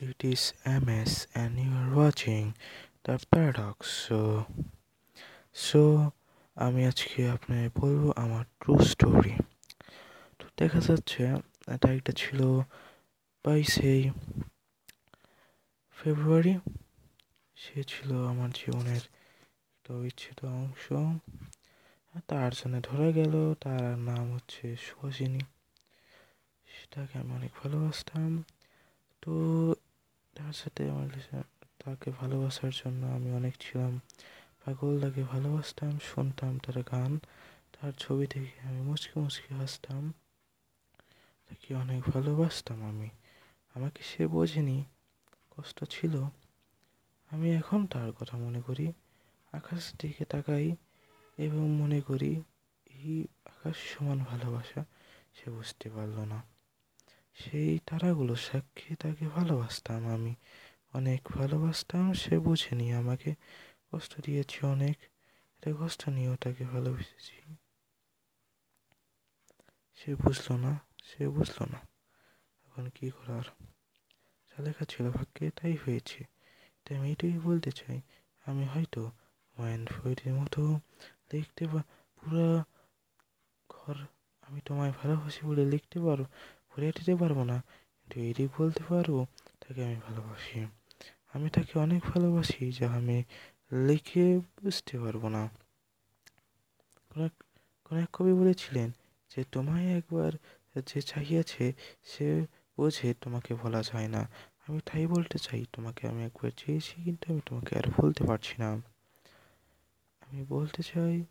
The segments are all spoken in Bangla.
It is MS and you are watching The Paradox. So so আমি আজকে আপনাকে বলব আমার ট্রু স্টোরি তো দেখা যাচ্ছে, এটা একটা ছিল বাইশেই ফেব্রুয়ারি। সে ছিল আমার জীবনের একটা বিচ্ছেদ অংশ। তার জন্য ধরা গেল, তার নাম হচ্ছে সুহাসিনী। সেটাকে আমি অনেক ভালোবাসতাম। তো তার সাথে আমার তাকে ভালোবাসার জন্য আমি অনেক ছিলাম। পাগল তাকে ভালোবাসতাম, শুনতাম তার গান, তার ছবি দেখে আমি মুচকি মুচকি হাসতাম। তাকে অনেক ভালোবাসতাম আমি। আমাকে সে বোঝেনি, কষ্ট ছিল। আমি এখন তার কথা মনে করি, আকাশ দিকে তাকাই এবং মনে করি, এই আকাশ সমান ভালোবাসা সে বুঝতে পারল না। সেই তারাগুলো সাক্ষী তাকে ভালোবাসতাম আমি। অনেক ভালোবাসতাম, সে বোঝেনি আমাকে। কষ্ট দিয়েছি অনেক, এটা কষ্ট নিয়েও তাকে ভালোবেসেছি। সে বুঝলো না, সে বুঝলো না। এখন কি করার? যা লেখা ছিল ভাগ্যে, তাই হয়েছে। তাই আমি এটাই বলতে চাই, আমি হয়তো মাইন্ড ফয়েডের মতো লিখতে বা পুরো ঘর আমি তোমায় ভালোবাসি বলে লিখতে পারো? ভরে দিতে পারব না। কিন্তু এটি বলতে পারব তাকে আমি ভালোবাসি। আমি তাকে অনেক ভালোবাসি যা আমি লিখে বুঝতে পারব না। কোনো এক কবি বলেছিলেন যে, তোমায় একবার যে চাহিয়াছে, সে বোঝে তোমাকে বলা যায় না। আমি তাই বলতে চাই, তোমাকে আমি একবার চেয়েছি, কিন্তু আমি তোমাকে আর বলতে পারছি না। আমি বলতে চাই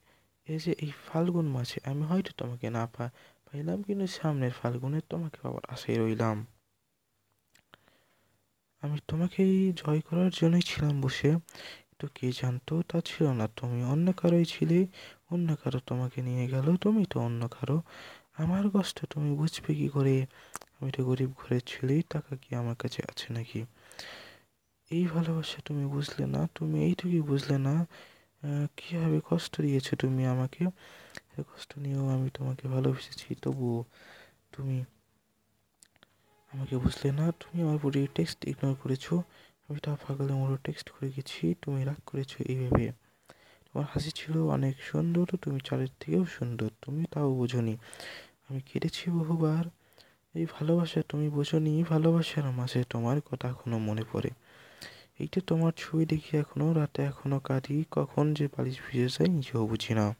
এই যে এই ফাল্গুন মাসে আমি হয়তো তোমাকে না পা পাইলাম কিন্তু সামনের ফাল্গুনে তোমাকে আবার আশায় রইলাম। আমি তোমাকেই জয় করার জন্যই ছিলাম বসে। তো কে জানতো তা ছিল না, তুমি অন্য কারোই ছিলে, অন্য কারও তোমাকে নিয়ে গেল, তুমি তো অন্য কারও। আমার কষ্ট, তুমি বুঝবে কি করে? আমি তো গরিব ঘরের ছেলেই, টাকা কি আমার কাছে আছে নাকি? এই ভালোবাসা তুমি বুঝলে না, তুমি এইটুকুই বুঝলে না কীভাবে কষ্ট দিয়েছ তুমি আমাকে? কষ্ট নিয়েও আমি তোমাকে ভালোবেসেছি। তবুও তুমি আমাকে বুঝলে না, তুমি আমার পুরো টেক্সট ইগনোর করেছ। আমি তা পাগলের মতো টেক্সট করে গেছি, তুমি রাগ করেছ এইভাবে। তোমার হাসি ছিল অনেক সুন্দর, তুমি চারের থেকেও সুন্দর তুমি তাও বোঝনি। আমি কেটেছি বহুবার। এই ভালোবাসা তুমি বোঝনি, ভালোবাসার মাঝে তোমার কথা এখনও মনে পড়ে। এইটা তোমার ছবি দেখি এখনও, রাতে এখনও কাঁদি কখন যে বালিশ ভিজে যায় নিজেও বুঝি না।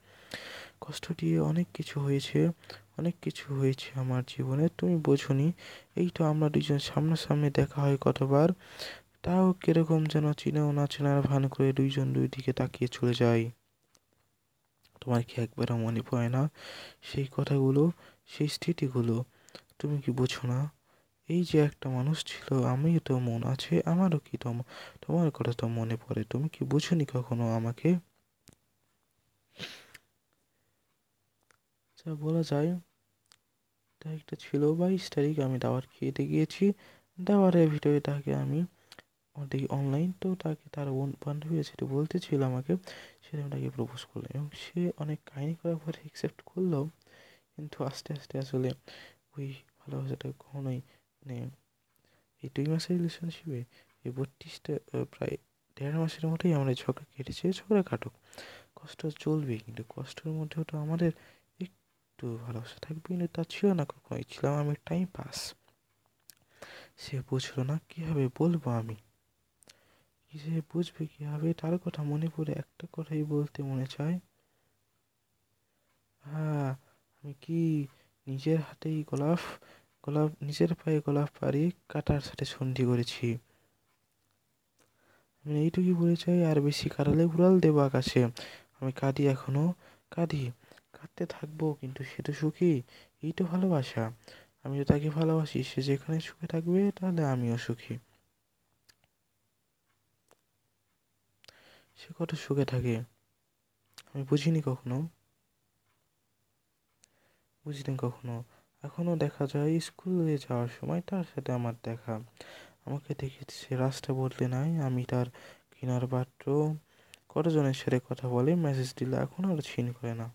কষ্ট দিয়ে অনেক কিছু হয়েছে, অনেক কিছু হয়েছে আমার জীবনে, তুমি বোঝনি। এই তো আমরা দুজন সামনাসামনি দেখা হয় কতবার, তাও কীরকম যেন চিনেও না চেনার ভান করে দুইজন দুই দিকে তাকিয়ে চলে যাই। তোমার কি একবারও মনে পড়ে না সেই কথাগুলো, সেই স্মৃতিগুলো? তুমি কি বোঝো না? এই যে একটা মানুষ ছিল, আমিও তো মন আছে, আমারও কি তোমার কথা তো মনে পড়ে, তুমি কি বুঝনি কখনো আমাকে? যা বলা যায় তারিখটা ছিল, বাইশ তারিখ আমি দাওয়ার খেতে গিয়েছি দাওয়ারের ভিতরে তাকে আমি দেখি অনলাইন তো তাকে তার বান্ধবী আছে সেটা বলতেছিল আমাকে, সেটা আমি তাকে প্রপোজ করলাম, এবং সে অনেক কাহিনি করার পরে অ্যাকসেপ্ট করল, কিন্তু আস্তে আস্তে আসলে ওই ভালোবাসাটা কখনোই মানে এই দুই মাসের রিলেশনশিপে এই বত্রিশটা প্রায় দেড় মাসের মধ্যেই আমাদের ঝগড়া কেটেছে, ঝগড়া কাটুক। কষ্ট চলবে কিন্তু কষ্টের মধ্যেও তো আমাদের একটু ভালোবাসা থাকবে কিন্তু তা ছিল না কখনোই। ছিলাম আমি টাইম পাস সে বুঝলো না কীভাবে বলব আমি? সে বুঝবে কীভাবে, তার কথা মনে পড়ে একটা কথাই বলতে মনে চায়। হ্যাঁ আমি কি নিজের হাতেই গোলাপ গোলাপ, নিজের পায়ে গোলাপ পাড়ি কাটার সাথে সন্ধি করেছি। আমি এইটুকুই বলে চাই, আর বেশি কাটালে উড়াল দেবো আকাশে। আমি কাঁদি এখনও, কাঁদি, কাঁদতে থাকব, কিন্তু সে তো সুখী, এই তো ভালোবাসা। আমি তো তাকে ভালোবাসি, সে যেখানে সুখে থাকবে, তাহলে আমিও সুখী। সে কত সুখে থাকে, আমি বুঝিনি কখনো। বুঝিনি কখনো। এখনও দেখা যায় স্কুলে যাওয়ার সময় তার সাথে আমার দেখা। আমাকে দেখে সে রাস্তা বদলে নাই, আমি তার কেনার পাত্র কতজনের সাথে কথা বলে মেসেজ দিলে এখন আর ছিন করে না।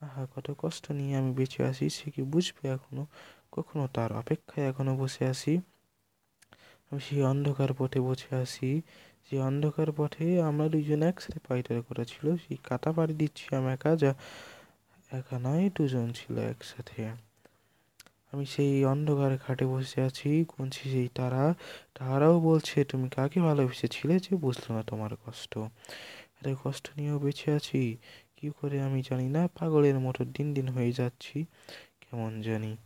আহা, কত কষ্ট নিয়ে আমি বেঁচে আছি, সে কি বুঝবে এখনও কখনো তার অপেক্ষায় এখনও বসে আছি। আমি সেই অন্ধকার পথে বসে আছি, যে অন্ধকার পথে আমরা দুজন একসাথে পাইটার করেছিল, সেই কাটা পাড়ি দিচ্ছি আমি একা, যা একা নয়, দুজন ছিল একসাথে। আমি সেই অন্ধকার খাটে বসে আছি, গুনছি সেই তারা। তারাও বলছে, তুমি কাকে ভালোবেসেছিলে যে বুঝলো না তোমার কষ্ট? এত কষ্ট নিয়েও বেঁচে আছি। কী করে আমি জানি না, পাগলের মতো দিন দিন হয়ে যাচ্ছি। কেমন জানি?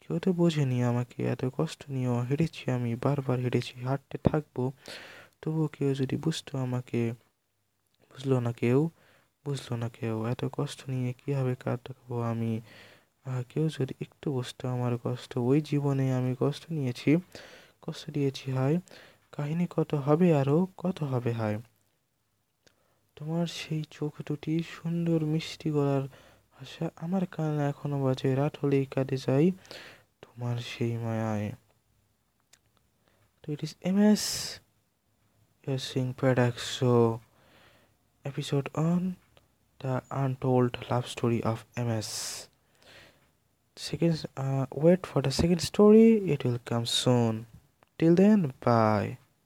কেউ তো বোঝেনি আমাকে, এত কষ্ট নিয়েও হেরেছি আমি, বারবার হেরেছি হাঁটতে থাকব। তবুও কেউ যদি বুঝতো আমাকে, বুঝলো না কেউ, বুঝলো না কেউ, এত কষ্ট নিয়ে কীভাবে কাটাবো আমি? কেউ যদি একটু বুঝতো আমার কষ্ট, ওই জীবনে আমি কষ্ট নিয়েছি, কষ্ট দিয়েছি, হায়, কাহিনী কত হবে আরও কত হবে, হায়। তোমার সেই চোখ দুটি সুন্দর মিষ্টি গলার ভাষা আমার কানে এখনও বাজে, রাত হলেই কাঁদে যাই তোমার সেই মায়ায়। তো it is M S Singh product show episode on the untold love story of M S second uh, wait for the second story. It will come soon. Till then bye